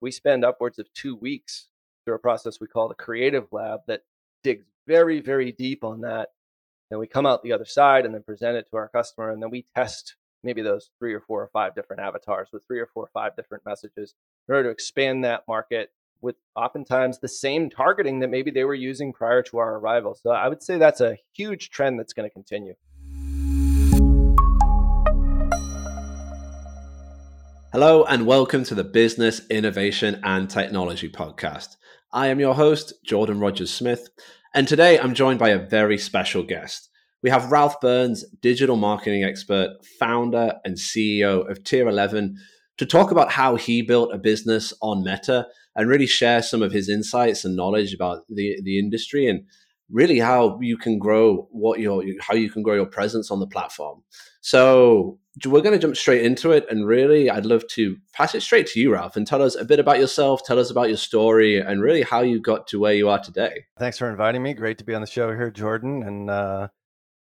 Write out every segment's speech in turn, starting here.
we spend upwards of two weeks through a process we call the creative lab that digs very, very deep on that. Then we come out the other side and then present it to our customer. And then we test maybe those three or four or five different avatars with three or four or five different messages in order to expand that market with oftentimes the same targeting that maybe they were using prior to our arrival. So I would say that's a huge trend that's going to continue. Hello, and welcome to the Business Innovation and Technology Podcast. I am your host, Jordan Rogers Smith, and today I'm joined by a very special guest. We have Ralph Burns, digital marketing expert, founder, and CEO of Tier 11, to talk about how he built a business on Meta and really share some of his insights and knowledge about the, the industry and really how you can grow what your how you can grow your presence on the platform. So we're going to jump straight into it, and really, I'd love to pass it straight to you, Ralph, and tell us a bit about yourself, tell us about your story, and really how you got to where you are today. Thanks for inviting me. Great to be on the show here, Jordan, and uh,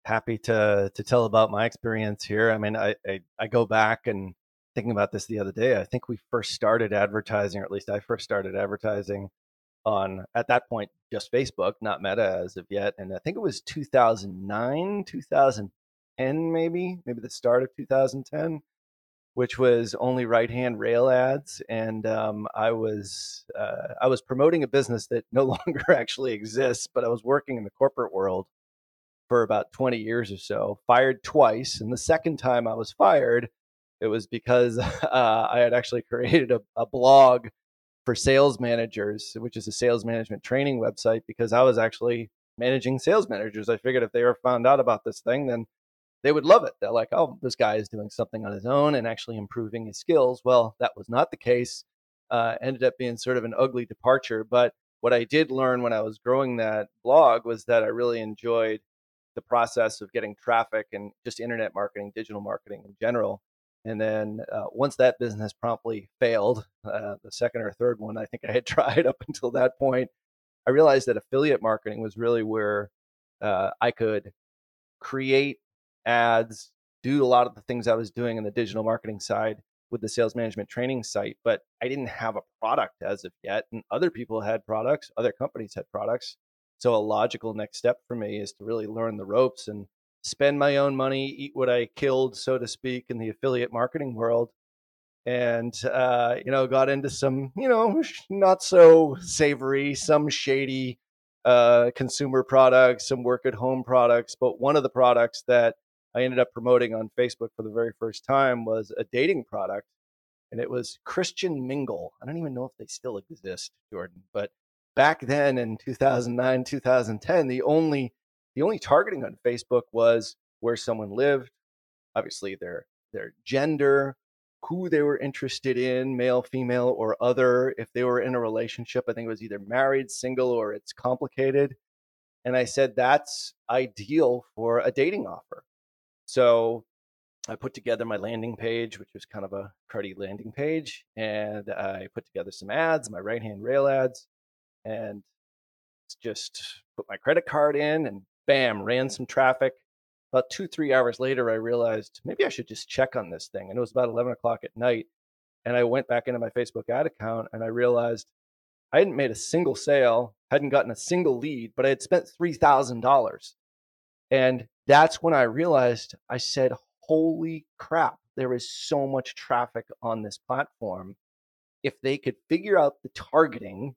happy to to tell about my experience here. I mean, I, I I go back and thinking about this the other day. I think we first started advertising, or at least I first started advertising on at that point just Facebook, not Meta as of yet. And I think it was 2009, 2010, maybe, maybe the start of 2010, which was only right hand rail ads. And um, I was uh, I was promoting a business that no longer actually exists, but I was working in the corporate world for about 20 years or so. Fired twice, and the second time I was fired. It was because uh, I had actually created a, a blog for sales managers, which is a sales management training website, because I was actually managing sales managers. I figured if they ever found out about this thing, then they would love it. They're like, oh, this guy is doing something on his own and actually improving his skills. Well, that was not the case. Uh, ended up being sort of an ugly departure. But what I did learn when I was growing that blog was that I really enjoyed the process of getting traffic and just internet marketing, digital marketing in general. And then uh, once that business promptly failed, uh, the second or third one I think I had tried up until that point, I realized that affiliate marketing was really where uh, I could create ads, do a lot of the things I was doing in the digital marketing side with the sales management training site, but I didn't have a product as of yet. And other people had products, other companies had products. So a logical next step for me is to really learn the ropes and spend my own money, eat what I killed, so to speak, in the affiliate marketing world. And, uh, you know, got into some, you know, not so savory, some shady uh, consumer products, some work at home products. But one of the products that I ended up promoting on Facebook for the very first time was a dating product. And it was Christian Mingle. I don't even know if they still exist, Jordan. But back then in 2009, 2010, the only the only targeting on Facebook was where someone lived, obviously their their gender, who they were interested in, male, female, or other. If they were in a relationship, I think it was either married, single, or it's complicated. And I said that's ideal for a dating offer. So I put together my landing page, which was kind of a cruddy landing page, and I put together some ads, my right hand rail ads, and just put my credit card in and bam, ran some traffic. About two, three hours later, I realized maybe I should just check on this thing. And it was about 11 o'clock at night. And I went back into my Facebook ad account and I realized I hadn't made a single sale, hadn't gotten a single lead, but I had spent $3,000. And that's when I realized I said, holy crap, there is so much traffic on this platform. If they could figure out the targeting,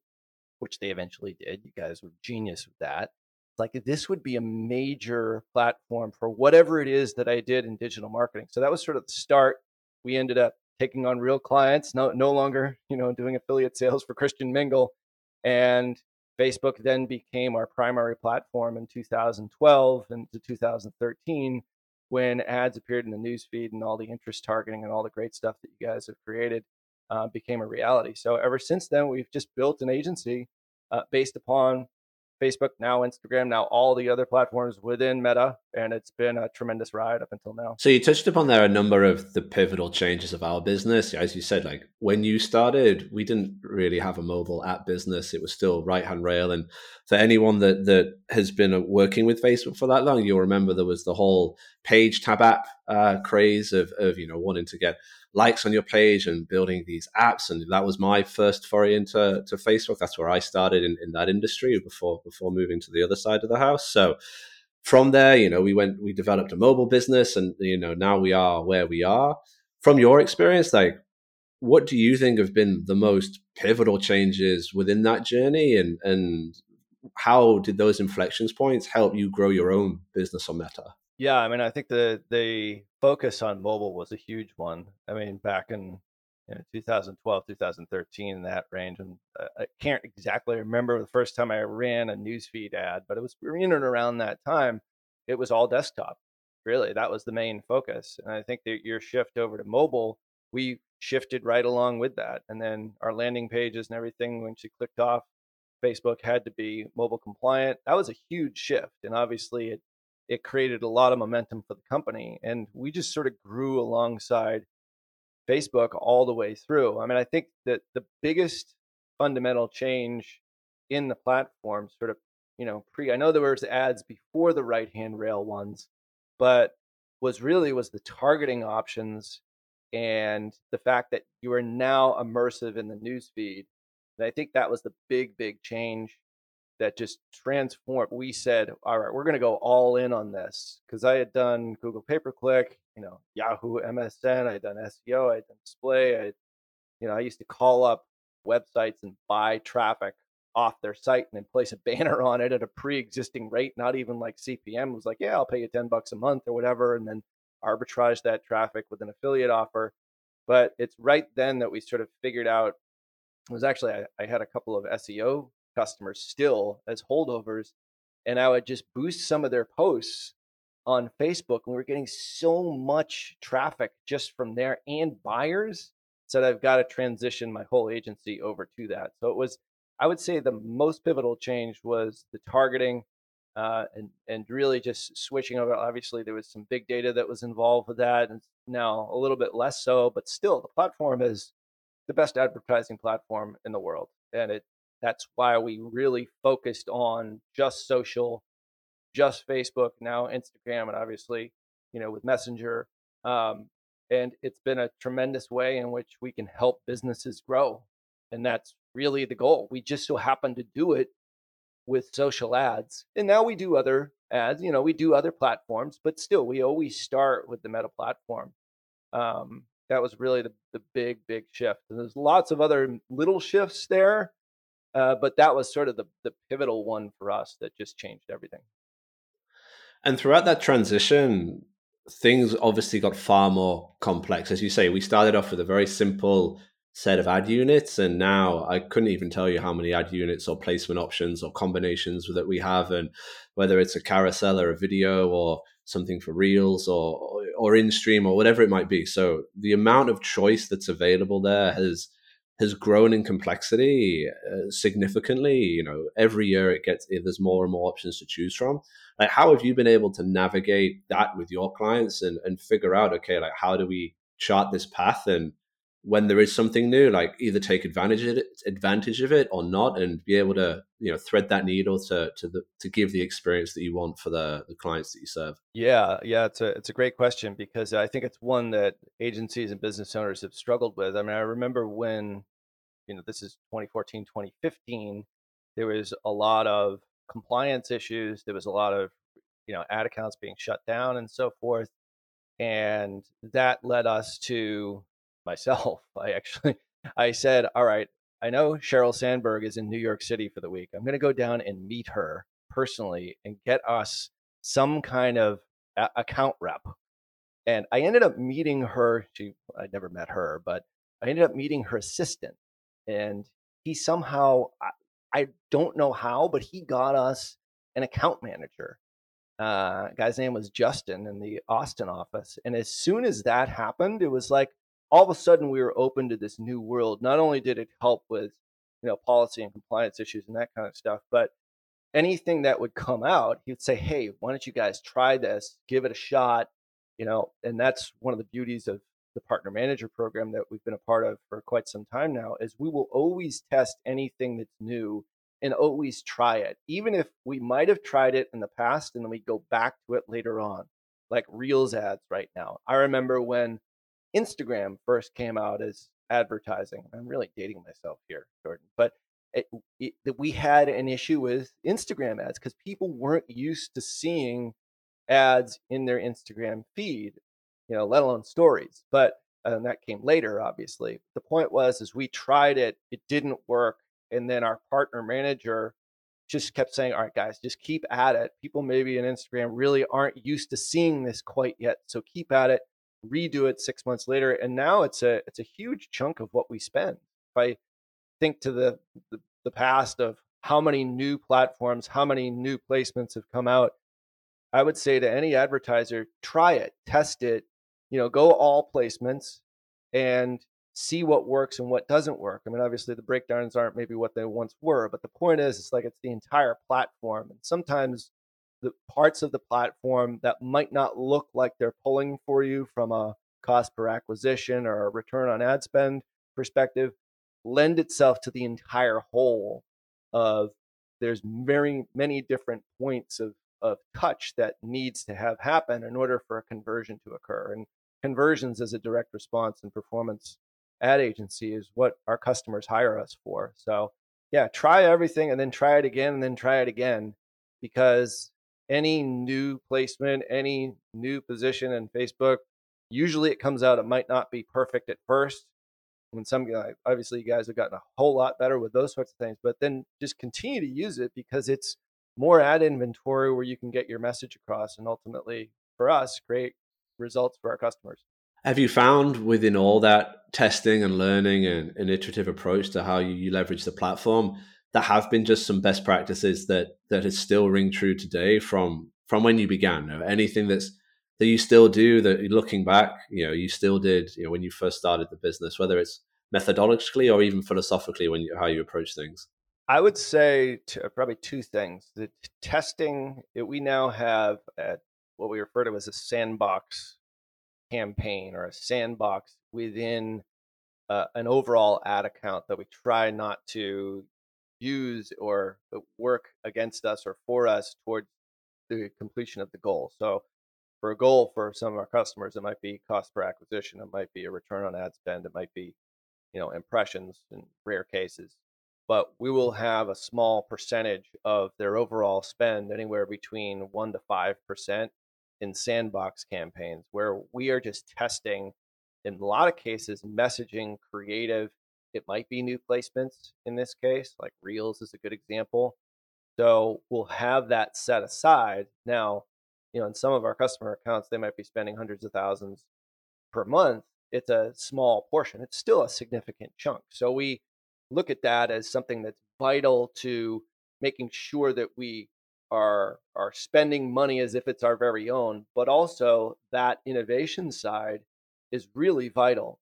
which they eventually did, you guys were genius with that, like this would be a major platform for whatever it is that I did in digital marketing. So that was sort of the start. We ended up taking on real clients, no no longer, you know, doing affiliate sales for Christian Mingle. And Facebook then became our primary platform in 2012 and to 2013 when ads appeared in the newsfeed and all the interest targeting and all the great stuff that you guys have created uh, became a reality. So ever since then, we've just built an agency uh, based upon Facebook, now Instagram, now all the other platforms within Meta. And it's been a tremendous ride up until now. So you touched upon there a number of the pivotal changes of our business. As you said, like when you started, we didn't really have a mobile app business. It was still right hand rail. And for anyone that, that has been working with Facebook for that long, you'll remember there was the whole page tab app uh, craze of, of, you know, wanting to get likes on your page and building these apps. And that was my first foray into to Facebook. That's where I started in, in that industry before before moving to the other side of the house. So from there, you know, we went we developed a mobile business and you know, now we are where we are. From your experience, like what do you think have been the most pivotal changes within that journey and and how did those inflections points help you grow your own business on meta yeah i mean i think the the focus on mobile was a huge one i mean back in you know, 2012 2013 that range and i can't exactly remember the first time i ran a newsfeed ad but it was in and around that time it was all desktop really that was the main focus and i think that your shift over to mobile we shifted right along with that. And then our landing pages and everything, when she clicked off, Facebook had to be mobile compliant. That was a huge shift. And obviously it it created a lot of momentum for the company. And we just sort of grew alongside Facebook all the way through. I mean, I think that the biggest fundamental change in the platform, sort of, you know, pre I know there was ads before the right hand rail ones, but was really was the targeting options and the fact that you are now immersive in the news feed. And I think that was the big, big change that just transformed. We said, all right, we're going to go all in on this because I had done Google pay per click, you know, Yahoo MSN, I had done SEO, I had done display. I, you know, I used to call up websites and buy traffic off their site and then place a banner on it at a pre-existing rate, not even like CPM. It was like, yeah, I'll pay you 10 bucks a month or whatever. And then arbitrage that traffic with an affiliate offer. But it's right then that we sort of figured out it was actually I, I had a couple of SEO customers still as holdovers, and I would just boost some of their posts on Facebook, and we were getting so much traffic just from there and buyers. said, I've got to transition my whole agency over to that. So it was, I would say, the most pivotal change was the targeting uh, and and really just switching over. Obviously, there was some big data that was involved with that, and now a little bit less so. But still, the platform is the best advertising platform in the world, and it that's why we really focused on just social, just Facebook, now Instagram, and obviously, you know, with Messenger. Um, and it's been a tremendous way in which we can help businesses grow, and that's really the goal. We just so happen to do it with social ads. And now we do other ads, you know, we do other platforms, but still we always start with the meta platform. Um, that was really the, the big, big shift. And there's lots of other little shifts there, uh, but that was sort of the, the pivotal one for us that just changed everything. And throughout that transition, things obviously got far more complex. As you say, we started off with a very simple set of ad units and now i couldn't even tell you how many ad units or placement options or combinations that we have and whether it's a carousel or a video or something for reels or or in stream or whatever it might be so the amount of choice that's available there has has grown in complexity uh, significantly you know every year it gets there's more and more options to choose from like how have you been able to navigate that with your clients and and figure out okay like how do we chart this path and when there is something new, like either take advantage of it, advantage of it or not, and be able to you know thread that needle to to the to give the experience that you want for the the clients that you serve. Yeah, yeah, it's a it's a great question because I think it's one that agencies and business owners have struggled with. I mean, I remember when you know this is 2014, 2015, there was a lot of compliance issues. There was a lot of you know ad accounts being shut down and so forth, and that led us to myself. I actually I said, "All right, I know Sheryl Sandberg is in New York City for the week. I'm going to go down and meet her personally and get us some kind of a- account rep." And I ended up meeting her. She I never met her, but I ended up meeting her assistant, and he somehow I, I don't know how, but he got us an account manager. Uh, guy's name was Justin in the Austin office. And as soon as that happened, it was like, all of a sudden we were open to this new world. Not only did it help with, you know, policy and compliance issues and that kind of stuff, but anything that would come out, he would say, "Hey, why don't you guys try this? Give it a shot." You know, and that's one of the beauties of the partner manager program that we've been a part of for quite some time now is we will always test anything that's new and always try it even if we might have tried it in the past and then we go back to it later on like reels ads right now i remember when Instagram first came out as advertising. I'm really dating myself here, Jordan, but it, we had an issue with Instagram ads because people weren't used to seeing ads in their Instagram feed, you know, let alone stories. But uh, and that came later, obviously. The point was, is we tried it, it didn't work, and then our partner manager just kept saying, "All right, guys, just keep at it. People maybe in Instagram really aren't used to seeing this quite yet, so keep at it." Redo it six months later, and now it's a it's a huge chunk of what we spend. If I think to the, the, the past of how many new platforms, how many new placements have come out, I would say to any advertiser, try it, test it, you know, go all placements and see what works and what doesn't work. I mean, obviously the breakdowns aren't maybe what they once were, but the point is, it's like it's the entire platform. And sometimes the parts of the platform that might not look like they're pulling for you from a cost per acquisition or a return on ad spend perspective lend itself to the entire whole of there's very many different points of, of touch that needs to have happen in order for a conversion to occur and conversions as a direct response and performance ad agency is what our customers hire us for. So yeah try everything and then try it again and then try it again because any new placement any new position in facebook usually it comes out it might not be perfect at first. When some guy obviously you guys have gotten a whole lot better with those sorts of things but then just continue to use it because it's more ad inventory where you can get your message across and ultimately for us create results for our customers. Have you found within all that testing and learning and an iterative approach to how you leverage the platform there have been just some best practices that that is still ring true today from from when you began? Anything that's that you still do that looking back you know you still did you know when you first started the business whether it's methodologically or even philosophically when you, how you approach things? I would say to, probably two things. The testing that we now have at what we refer to as a sandbox campaign or a sandbox within uh, an overall ad account that we try not to use or work against us or for us towards the completion of the goal so for a goal for some of our customers, it might be cost per acquisition, it might be a return on ad spend, it might be, you know, impressions in rare cases. But we will have a small percentage of their overall spend, anywhere between one to five percent, in sandbox campaigns, where we are just testing, in a lot of cases, messaging, creative. It might be new placements in this case, like Reels is a good example. So we'll have that set aside. Now, you know, in some of our customer accounts, they might be spending hundreds of thousands per month. It's a small portion. It's still a significant chunk. So we look at that as something that's vital to making sure that we are are spending money as if it's our very own, but also that innovation side is really vital.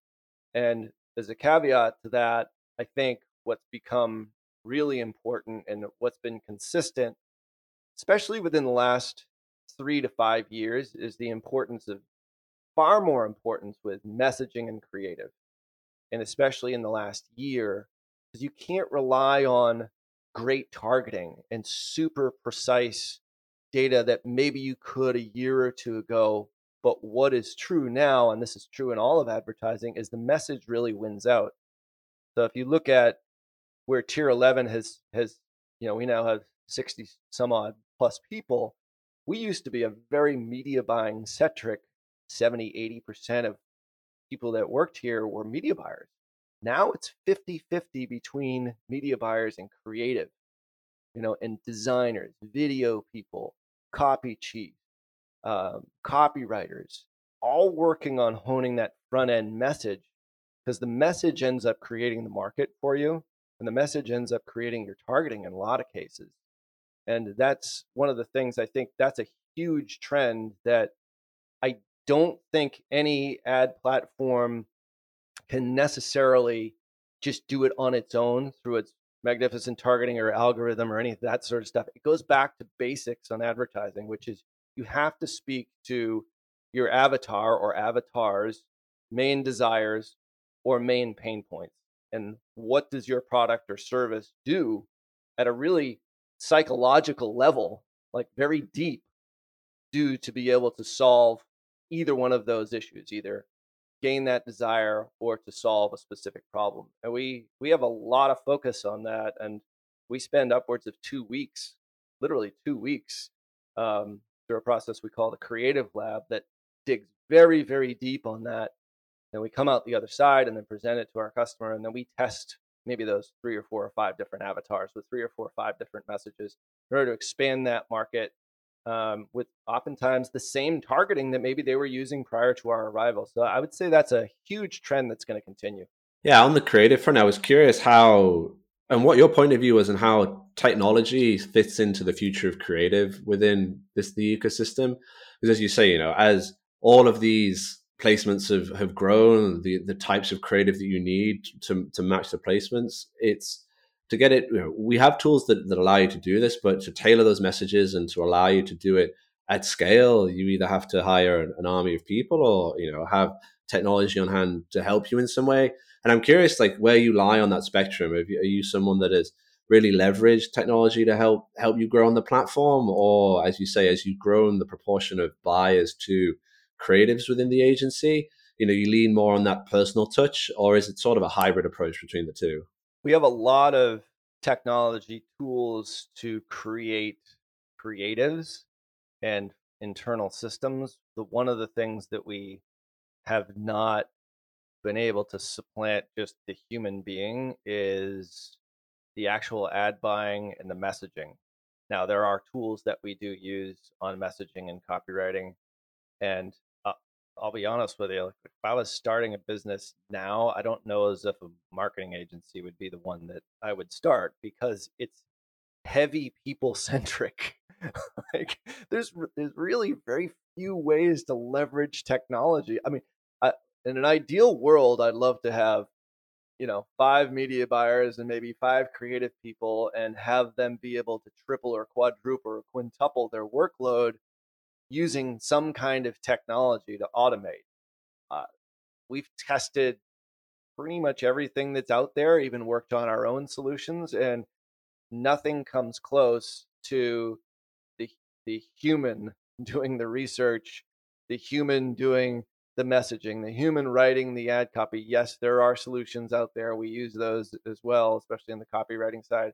And as a caveat to that, I think what's become really important and what's been consistent, especially within the last three to five years is the importance of far more importance with messaging and creative. And especially in the last year, because you can't rely on great targeting and super precise data that maybe you could a year or two ago. But what is true now, and this is true in all of advertising, is the message really wins out. So if you look at where tier 11 has has you know we now have 60 some odd plus people we used to be a very media buying centric 70 80% of people that worked here were media buyers now it's 50 50 between media buyers and creative you know and designers video people copy chief um, copywriters all working on honing that front end message because the message ends up creating the market for you and the message ends up creating your targeting in a lot of cases and that's one of the things I think that's a huge trend that I don't think any ad platform can necessarily just do it on its own through its magnificent targeting or algorithm or any of that sort of stuff. It goes back to basics on advertising, which is you have to speak to your avatar or avatars' main desires or main pain points. And what does your product or service do at a really psychological level, like very deep, do to be able to solve either one of those issues, either gain that desire or to solve a specific problem. And we we have a lot of focus on that, and we spend upwards of two weeks, literally two weeks, um, through a process we call the Creative Lab that digs very very deep on that. And we come out the other side and then present it to our customer, and then we test maybe those three or four or five different avatars with three or four or five different messages in order to expand that market um, with oftentimes the same targeting that maybe they were using prior to our arrival. So I would say that's a huge trend that's going to continue. Yeah, on the creative front, I was curious how and what your point of view was and how technology fits into the future of creative within this the ecosystem. Because as you say, you know, as all of these placements have, have grown, the the types of creative that you need to to match the placements, it's to get it, you know, we have tools that, that allow you to do this, but to tailor those messages and to allow you to do it at scale, you either have to hire an, an army of people or, you know, have technology on hand to help you in some way. And I'm curious, like, where you lie on that spectrum. Are you, are you someone that has really leveraged technology to help help you grow on the platform, or as you say, as you've grown the proportion of buyers to creatives within the agency, you know, you lean more on that personal touch, or is it sort of a hybrid approach between the two? We have a lot of technology tools to create creatives and internal systems. The one of the things that we have not been able to supplant just the human being is the actual ad buying and the messaging. Now there are tools that we do use on messaging and copywriting and I'll be honest with you. Like, if I was starting a business now, I don't know as if a marketing agency would be the one that I would start because it's heavy people centric. like there's there's really very few ways to leverage technology. I mean, I, in an ideal world, I'd love to have you know five media buyers and maybe five creative people and have them be able to triple or quadruple or quintuple their workload using some kind of technology to automate. Uh, we've tested pretty much everything that's out there, even worked on our own solutions, and nothing comes close to the the human doing the research, the human doing the messaging, the human writing the ad copy. Yes, there are solutions out there. We use those as well, especially in the copywriting side.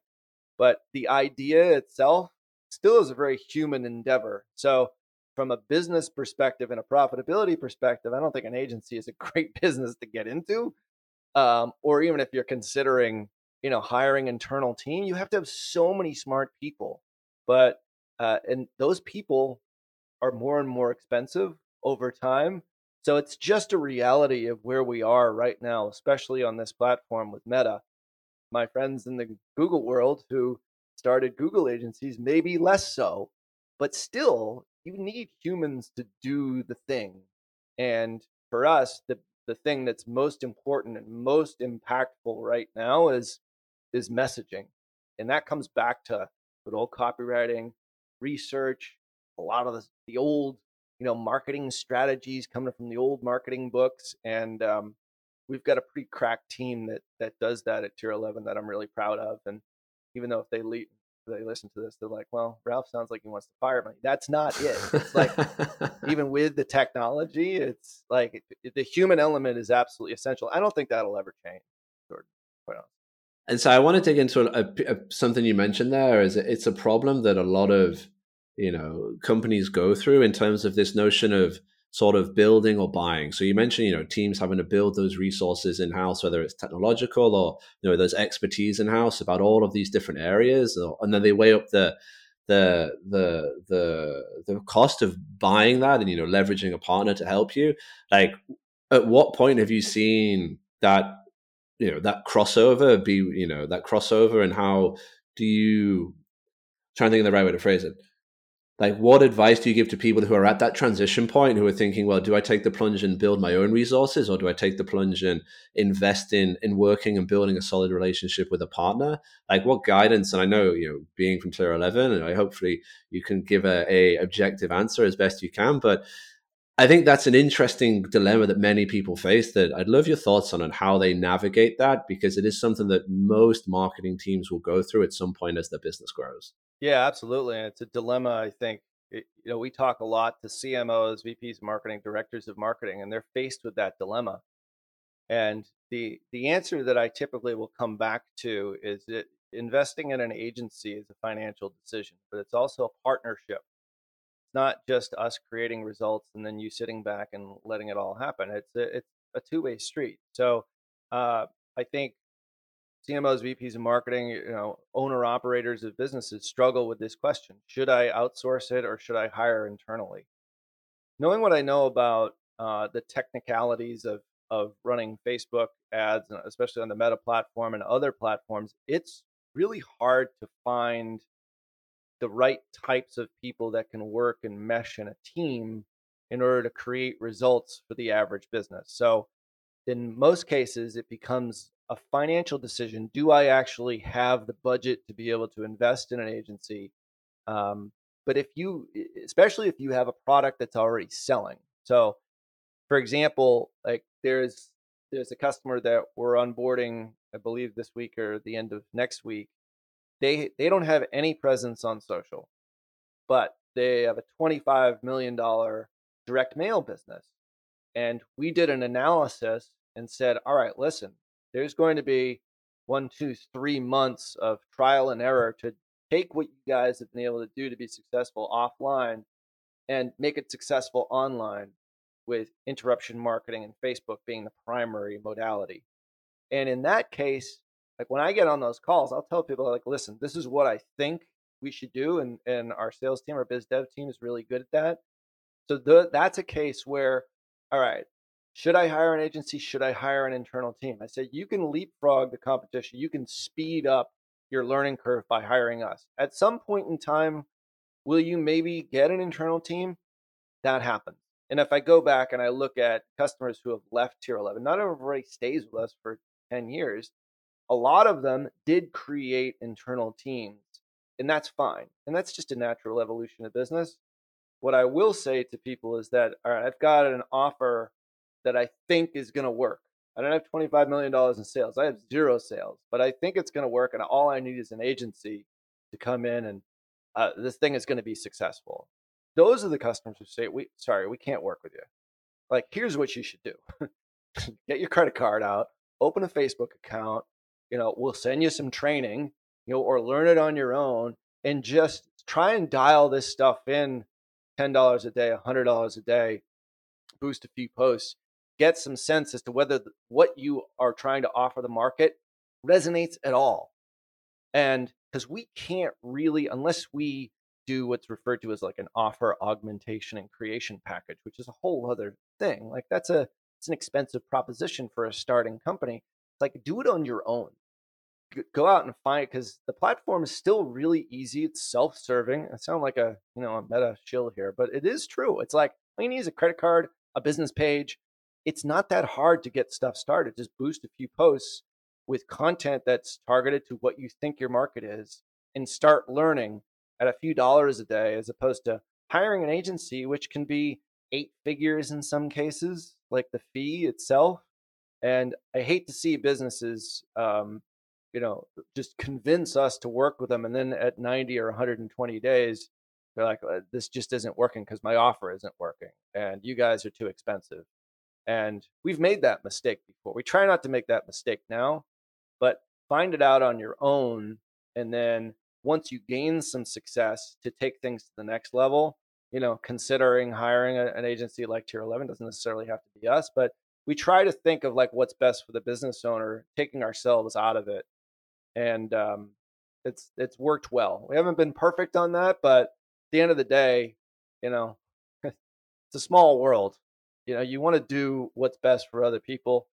But the idea itself still is a very human endeavor. So from a business perspective and a profitability perspective, I don't think an agency is a great business to get into. Um, or even if you're considering, you know, hiring internal team, you have to have so many smart people. But uh, and those people are more and more expensive over time. So it's just a reality of where we are right now, especially on this platform with Meta. My friends in the Google world who started Google agencies, maybe less so, but still you need humans to do the thing. And for us, the the thing that's most important and most impactful right now is is messaging. And that comes back to good old copywriting, research, a lot of the, the old, you know, marketing strategies coming from the old marketing books. And um, we've got a pretty cracked team that that does that at Tier 11 that I'm really proud of. And even though if they lead, they listen to this, they're like, well, Ralph sounds like he wants to fire me. That's not it. It's like, even with the technology, it's like it, the human element is absolutely essential. I don't think that'll ever change, Jordan, quite honestly. And so I want to dig into a, a, a, something you mentioned there is it's a problem that a lot of, you know, companies go through in terms of this notion of sort of building or buying. So you mentioned, you know, teams having to build those resources in house, whether it's technological or you know, there's expertise in house about all of these different areas, and then they weigh up the the the the the cost of buying that and you know leveraging a partner to help you. Like, at what point have you seen that you know that crossover be you know that crossover, and how do you? I'm trying to think of the right way to phrase it like what advice do you give to people who are at that transition point who are thinking well do i take the plunge and build my own resources or do i take the plunge and invest in in working and building a solid relationship with a partner? Like what guidance and i know you know being from tier 11 and i hopefully you can give a, a objective answer as best you can but i think that's an interesting dilemma that many people face that i'd love your thoughts on and how they navigate that because it is something that most marketing teams will go through at some point as their business grows yeah, absolutely. And it's a dilemma, I think, it, you know, we talk a lot to CMOs, VPs, marketing, directors of marketing, and they're faced with that dilemma. And the the answer that I typically will come back to is that investing in an agency is a financial decision, but it's also a partnership. It's not just us creating results and then you sitting back and letting it all happen. It's a, it's a two way street. So uh, I think CMOs, VPs of marketing, you know, owner operators of businesses struggle with this question: Should I outsource it or should I hire internally? Knowing what I know about uh, the technicalities of of running Facebook ads, especially on the Meta platform and other platforms, it's really hard to find the right types of people that can work and mesh in a team in order to create results for the average business. So, in most cases, it becomes a financial decision. Do I actually have the budget to be able to invest in an agency? Um, but if you, especially if you have a product that's already selling, so for example, like there's there's a customer that we're onboarding, I believe this week or the end of next week. They they don't have any presence on social, but they have a 25 million dollar direct mail business. And we did an analysis and said, all right, listen, there's going to be one, two, three months of trial and error to take what you guys have been able to do to be successful offline and make it successful online with interruption marketing and Facebook being the primary modality. And in that case, like when I get on those calls, I'll tell people like, listen, this is what I think we should do. And, and our sales team, our biz dev team is really good at that. So the, that's a case where, all right, should I hire an agency? Should I hire an internal team? I said, you can leapfrog the competition. You can speed up your learning curve by hiring us. At some point in time, will you maybe get an internal team? That happens. And if I go back and I look at customers who have left Tier 11, not everybody stays with us for 10 years. A lot of them did create internal teams, and that's fine. And that's just a natural evolution of business. What I will say to people is that, all right, I've got an offer that I think is going to work. I don't have $25 million in sales. I have zero sales, but I think it's going to work. And all I need is an agency to come in and uh, this thing is going to be successful. Those are the customers who say, "We sorry, we can't work with you." Like, here's what you should do: get your credit card out, open a Facebook account. You know, we'll send you some training, you know, or learn it on your own, and just try and dial this stuff in. Ten dollars a day, a hundred dollars a day, boost a few posts, get some sense as to whether what you are trying to offer the market resonates at all. And because we can't really, unless we do what's referred to as like an offer augmentation and creation package, which is a whole other thing. Like that's a it's an expensive proposition for a starting company. It's like do it on your own. Go out and find it because the platform is still really easy. It's self-serving. I sound like a you know a meta shill here, but it is true. It's like all you need is a credit card, a business page. It's not that hard to get stuff started. Just boost a few posts with content that's targeted to what you think your market is and start learning at a few dollars a day as opposed to hiring an agency, which can be eight figures in some cases, like the fee itself. And I hate to see businesses, um, you know, just convince us to work with them. And then at 90 or 120 days, they're like, this just isn't working because my offer isn't working. And you guys are too expensive. And we've made that mistake before. We try not to make that mistake now, but find it out on your own and then once you gain some success to take things to the next level, you know, considering hiring a, an agency like Tier 11 doesn't necessarily have to be us, but we try to think of like what's best for the business owner, taking ourselves out of it. And um, it's it's worked well. We haven't been perfect on that, but at the end of the day, you know, it's a small world. You know, you want to do what's best for other people.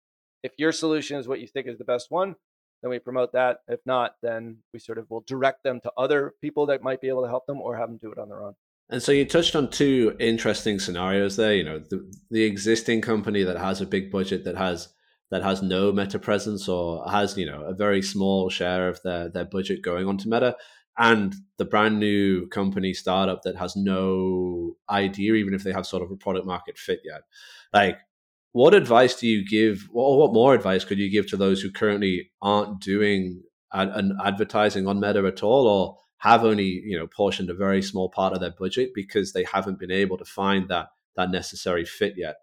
If your solution is what you think is the best one, then we promote that. If not, then we sort of will direct them to other people that might be able to help them or have them do it on their own. And so you touched on two interesting scenarios there. You know, the, the existing company that has a big budget that has that has no meta presence or has you know a very small share of their their budget going onto meta and the brand new company startup that has no idea even if they have sort of a product market fit yet like what advice do you give, or what more advice could you give to those who currently aren't doing ad- an advertising on Meta at all, or have only you know portioned a very small part of their budget because they haven't been able to find that that necessary fit yet.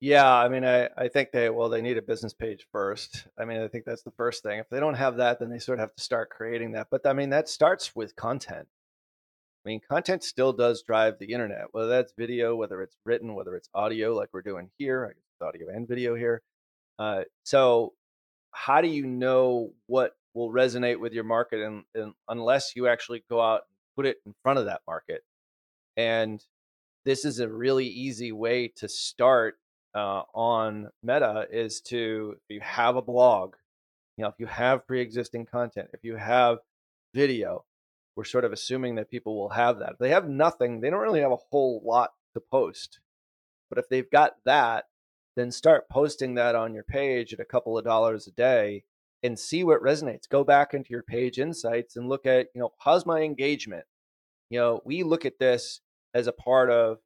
Yeah, I mean, I, I think they well they need a business page first. I mean, I think that's the first thing. If they don't have that, then they sort of have to start creating that. But I mean, that starts with content. I mean, content still does drive the internet, whether that's video, whether it's written, whether it's audio, like we're doing here. Audio and video here. Uh, so, how do you know what will resonate with your market, and, and unless you actually go out and put it in front of that market? And this is a really easy way to start uh, on Meta is to if you have a blog, you know, if you have pre-existing content, if you have video, we're sort of assuming that people will have that. If they have nothing, they don't really have a whole lot to post. But if they've got that, then start posting that on your page at a couple of dollars a day and see what resonates. Go back into your page insights and look at, you know, how's my engagement? You know, we look at this as a part of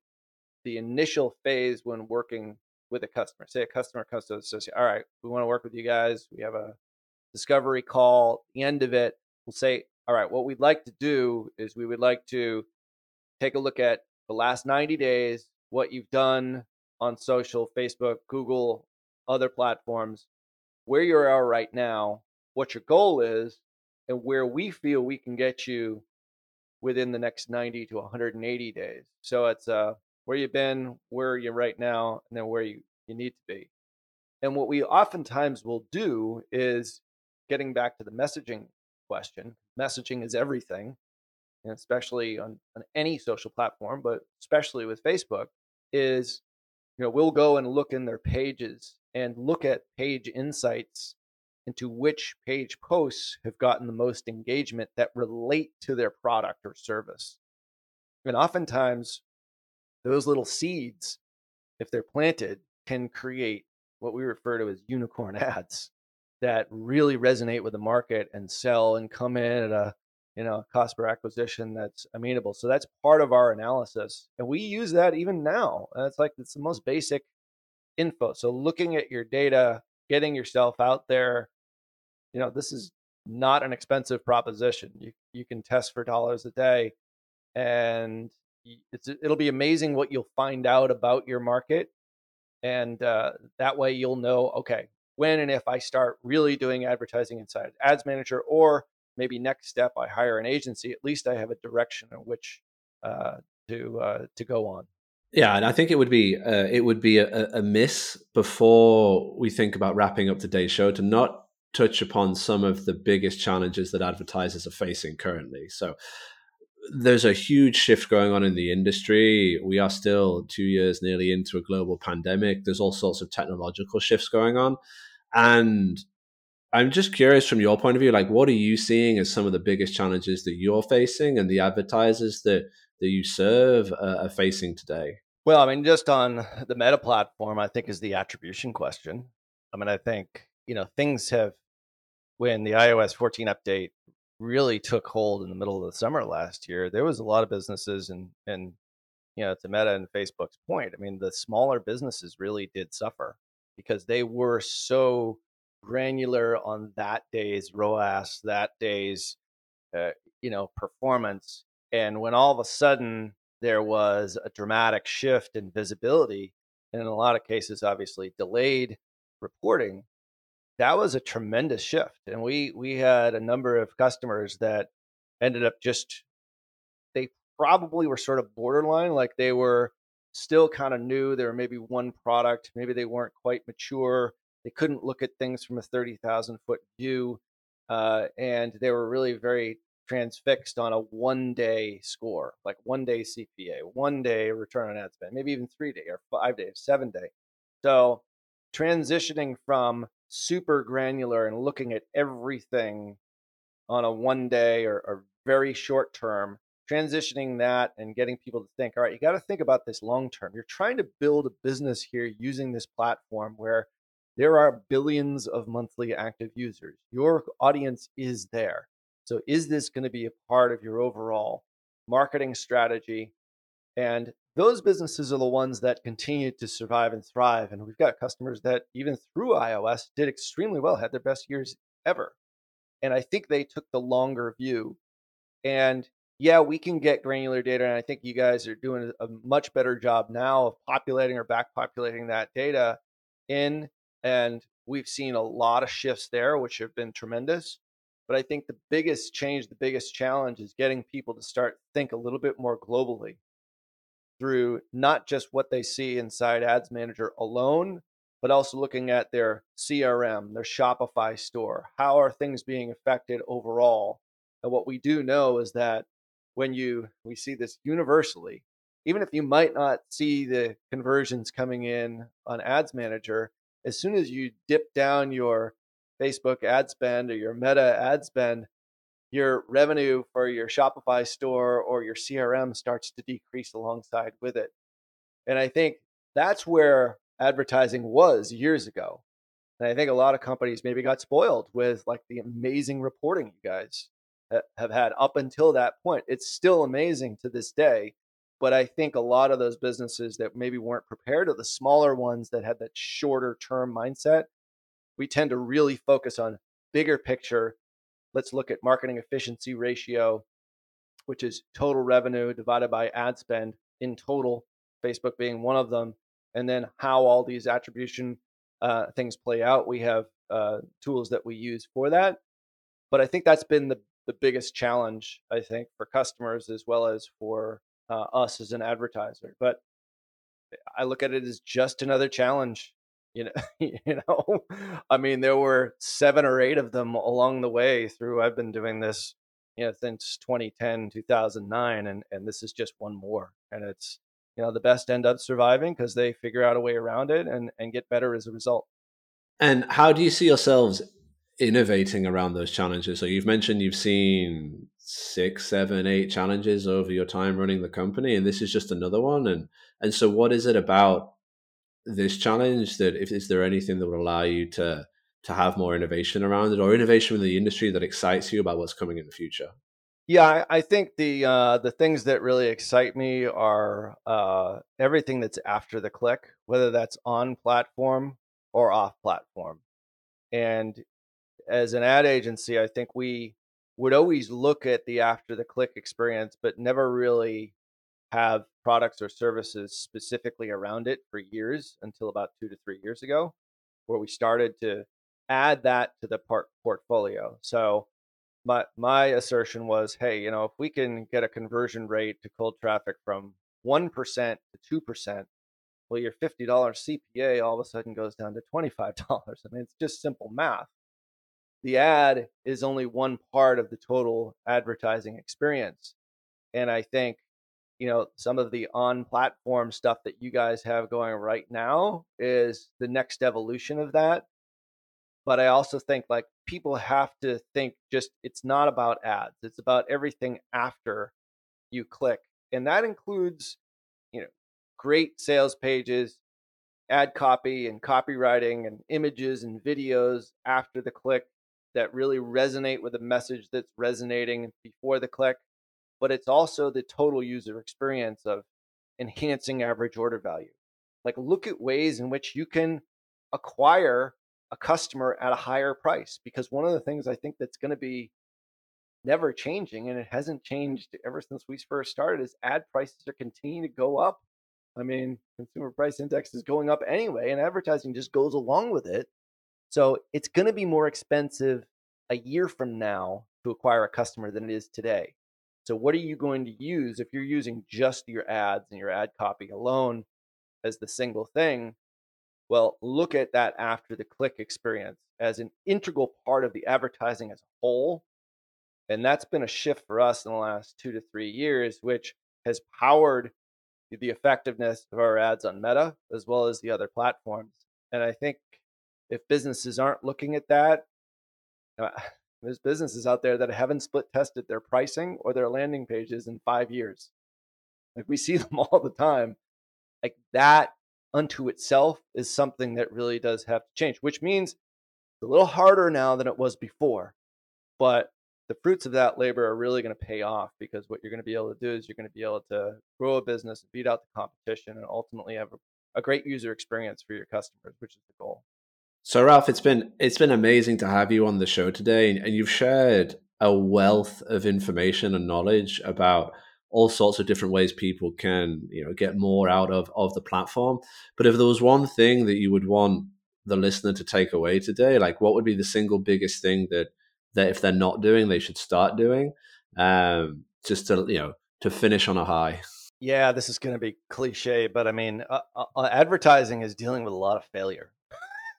the initial phase when working with a customer. Say a customer comes to the associate, all right, we want to work with you guys. We have a discovery call. the end of it, we'll say, all right, what we'd like to do is we would like to take a look at the last 90 days, what you've done on social, Facebook, Google, other platforms, where you are right now, what your goal is, and where we feel we can get you within the next 90 to 180 days. So it's uh, where you've been, where are you right now, and then where you, you need to be. And what we oftentimes will do is getting back to the messaging question. Messaging is everything, and especially on, on any social platform, but especially with Facebook, is you know, we'll go and look in their pages and look at page insights into which page posts have gotten the most engagement that relate to their product or service. And oftentimes, those little seeds, if they're planted, can create what we refer to as unicorn ads that really resonate with the market and sell and come in at a you know cost per acquisition that's amenable. So that's part of our analysis, and we use that even now. It's like it's the most basic info. So looking at your data, getting yourself out there, you know, this is not an expensive proposition. You you can test for dollars a day, and it'll be amazing what you'll find out about your market, and uh, that way you'll know okay when and if I start really doing advertising inside Ads Manager, or maybe next step I hire an agency. At least I have a direction in which uh, to uh, to go on. Yeah, and I think it would be uh, it would be a, a miss before we think about wrapping up today's show to not touch upon some of the biggest challenges that advertisers are facing currently. So there's a huge shift going on in the industry. We are still two years nearly into a global pandemic. There's all sorts of technological shifts going on. And I'm just curious from your point of view, like what are you seeing as some of the biggest challenges that you're facing and the advertisers that, that you serve uh, are facing today? Well, I mean, just on the meta platform, I think is the attribution question. I mean, I think, you know, things have, when the iOS 14 update really took hold in the middle of the summer last year, there was a lot of businesses and and you know to Meta and Facebook's point, I mean the smaller businesses really did suffer because they were so granular on that day's ROAS, that day's uh, you know performance, and when all of a sudden there was a dramatic shift in visibility, and in a lot of cases, obviously delayed reporting, that was a tremendous shift and we we had a number of customers that ended up just they probably were sort of borderline like they were still kind of new there were maybe one product maybe they weren't quite mature they couldn't look at things from a 30,000 foot view uh, and they were really very transfixed on a one day score like one day cpa one day return on ad spend maybe even three day or five day seven day. So transitioning from super granular and looking at everything on a one day or, or very short term, transitioning that and getting people to think, all right, you got to think about this long term. You're trying to build a business here using this platform where there are billions of monthly active users. Your audience is there. So, is this going to be a part of your overall marketing strategy? And those businesses are the ones that continue to survive and thrive. And we've got customers that even through iOS did extremely well, had their best years ever. And I think they took the longer view And yeah, we can get granular data. And I think you guys are doing a much better job now of populating or back populating that data in. And we've seen a lot of shifts there, which have been tremendous. But I think the biggest change, the biggest challenge is getting people to start think a little bit more globally through not just what they see inside Ads Manager alone, but also looking at their CRM, their Shopify store. How are things being affected overall? And what we do know is that when you we see this universally, even if you might not see the conversions coming in on Ads Manager, as soon as you dip down your Facebook ad spend or your Meta ad spend, your revenue for your Shopify store or your CRM starts to decrease alongside with it. And I think that's where advertising was years ago. And I think a lot of companies maybe got spoiled with like the amazing reporting you guys have had up until that point. It's still amazing to this day. But I think a lot of those businesses that maybe weren't prepared, or the smaller ones that had that shorter term mindset, we tend to really focus on bigger picture. Let's look at marketing efficiency ratio, which is total revenue divided by ad spend in total, Facebook being one of them, and then how all these attribution uh, things play out. We have uh, tools that we use for that. But I think that's been the, the biggest challenge, I think, for customers as well as for uh, us as an advertiser. But I look at it as just another challenge you know you know i mean there were seven or eight of them along the way through i've been doing this you know since 2010 2009 and and this is just one more and it's you know the best end up surviving because they figure out a way around it and and get better as a result. And how do you see yourselves innovating around those challenges? So you've mentioned you've seen six seven eight challenges over your time running the company and this is just another one and and so what is it about this challenge that if is there anything that would allow you to to have more innovation around it or innovation in the industry that excites you about what's coming in the future? Yeah i, I think the uh, the things that really excite me are uh, everything that's after the click whether that's on platform or off platform. And as an ad agency i think we would always look at the after the click experience but never really have products or services specifically around it for years until about two to three years ago, where we started to add that to the part portfolio. So my my assertion was, hey, you know, if we can get a conversion rate to cold traffic from one percent to two percent, well, your fifty dollars CPA all of a sudden goes down to twenty five dollars. I mean, it's just simple math. The ad is only one part of the total advertising experience, and I think you know some of the on platform stuff that you guys have going right now is the next evolution of that. But i also think like people have to think just it's not about ads it's about everything after you click. And that includes you know great sales pages ad copy and copywriting and images and videos after the click that really resonate with a message that's resonating before the click but it's also the total user experience of enhancing average order value. Like, look at ways in which you can acquire a customer at a higher price. Because one of the things I think that's going to be never changing, and it hasn't changed ever since we first started, is ad prices are continuing to go up. I mean, consumer price index is going up anyway, and advertising just goes along with it. So it's going to be more expensive a year from now to acquire a customer than it is today. So, what are you going to use if you're using just your ads and your ad copy alone as the single thing? Well, look at that after the click experience as an integral part of the advertising as a whole. And that's been a shift for us in the last two to three years, which has powered the effectiveness of our ads on Meta as well as the other platforms. And I think if businesses aren't looking at that, uh, there's businesses out there that haven't split tested their pricing or their landing pages in five years. Like we see them all the time. Like that unto itself is something that really does have to change, which means it's a little harder now than it was before. But the fruits of that labor are really going to pay off because what you're going to be able to do is you're going to be able to grow a business, beat out the competition, and ultimately have a, a great user experience for your customers, which is the goal. So Ralph, it's been it's been amazing to have you on the show today, and you've shared a wealth of information and knowledge about all sorts of different ways people can you know get more out of of the platform. But if there was one thing that you would want the listener to take away today like what would be the single biggest thing that that if they're not doing they should start doing? Um just to you know to finish on a high. Yeah this is going to be cliche but i mean uh, uh, uh, advertising is dealing with a lot of failure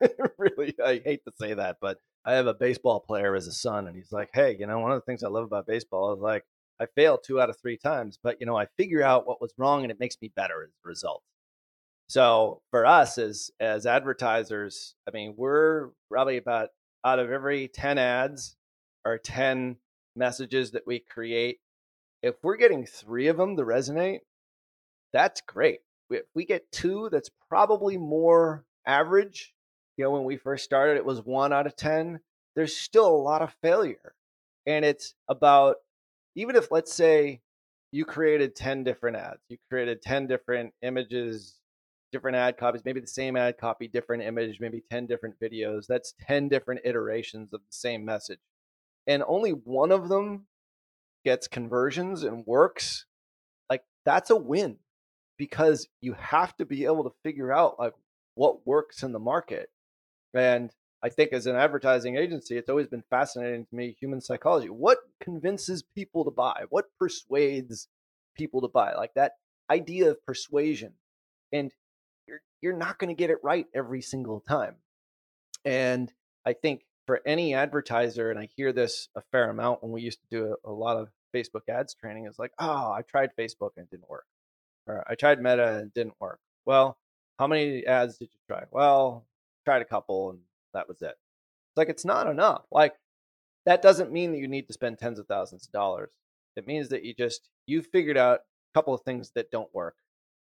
really i hate to say that but i have a baseball player as a son and he's like hey you know one of the things i love about baseball is like I fail two out of three times, but you know, I figure out what was wrong and it makes me better as a result. So for us as as advertisers, I mean, we're probably about out of every 10 ads or 10 messages that we create, if we're getting three of them to resonate, that's great. If we get two, that's probably more average. You know, when we first started, it was one out of 10. There's still a lot of failure. And it's about even if let's say you created 10 different ads, you created 10 different images, different ad copies, maybe the same ad copy, different image, maybe 10 different videos. That's 10 different iterations of the same message. And only one of them gets conversions and works. Like that's a win because you have to be able to figure out like what works in the market. And I think as an advertising agency, it's always been fascinating to me human psychology. What convinces people to buy? What persuades people to buy? Like that idea of persuasion. And you're you're not going to get it right every single time. And I think for any advertiser, and I hear this a fair amount when we used to do a, a lot of Facebook ads training, is like, oh, I tried Facebook and it didn't work. Or I tried Meta and it didn't work. Well, how many ads did you try? Well, tried a couple and that was it. It's like it's not enough. Like that doesn't mean that you need to spend tens of thousands of dollars. It means that you just you figured out a couple of things that don't work.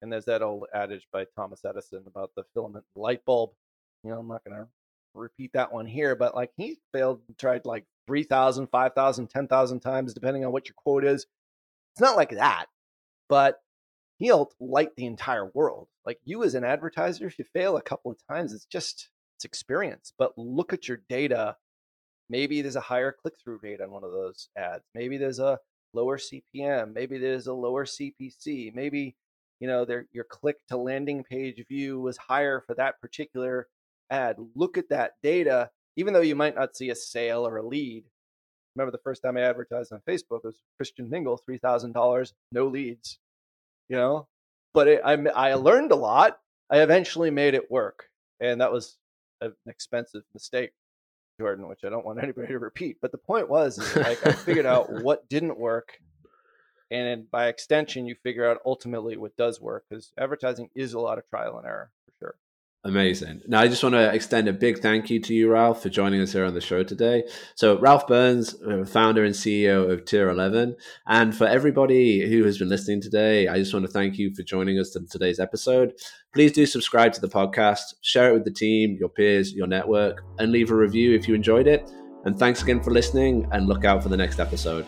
And there's that old adage by Thomas Edison about the filament light bulb. You know, I'm not going to repeat that one here, but like he failed, tried like 3,000, 5,000, 10,000 times, depending on what your quote is. It's not like that, but he'll light the entire world. Like you as an advertiser, if you fail a couple of times, it's just it's experience. But look at your data. Maybe there's a higher click through rate on one of those ads. Maybe there's a lower CPM. Maybe there's a lower CPC. Maybe you know their your click to landing page view was higher for that particular ad. Look at that data, even though you might not see a sale or a lead. Remember the first time I advertised on Facebook was Christian Mingle, three thousand dollars, no leads. You know, but it, I I learned a lot. I eventually made it work, and that was an expensive mistake, Jordan, which I don't want anybody to repeat. But the point was, like, I figured out what didn't work, and by extension, you figure out ultimately what does work because advertising is a lot of trial and error for sure. Amazing. Now, I just want to extend a big thank you to you, Ralph, for joining us here on the show today. So, Ralph Burns, uh, founder and CEO of Tier 11. And for everybody who has been listening today, I just want to thank you for joining us in today's episode. Please do subscribe to the podcast, share it with the team, your peers, your network, and leave a review if you enjoyed it. And thanks again for listening, and look out for the next episode.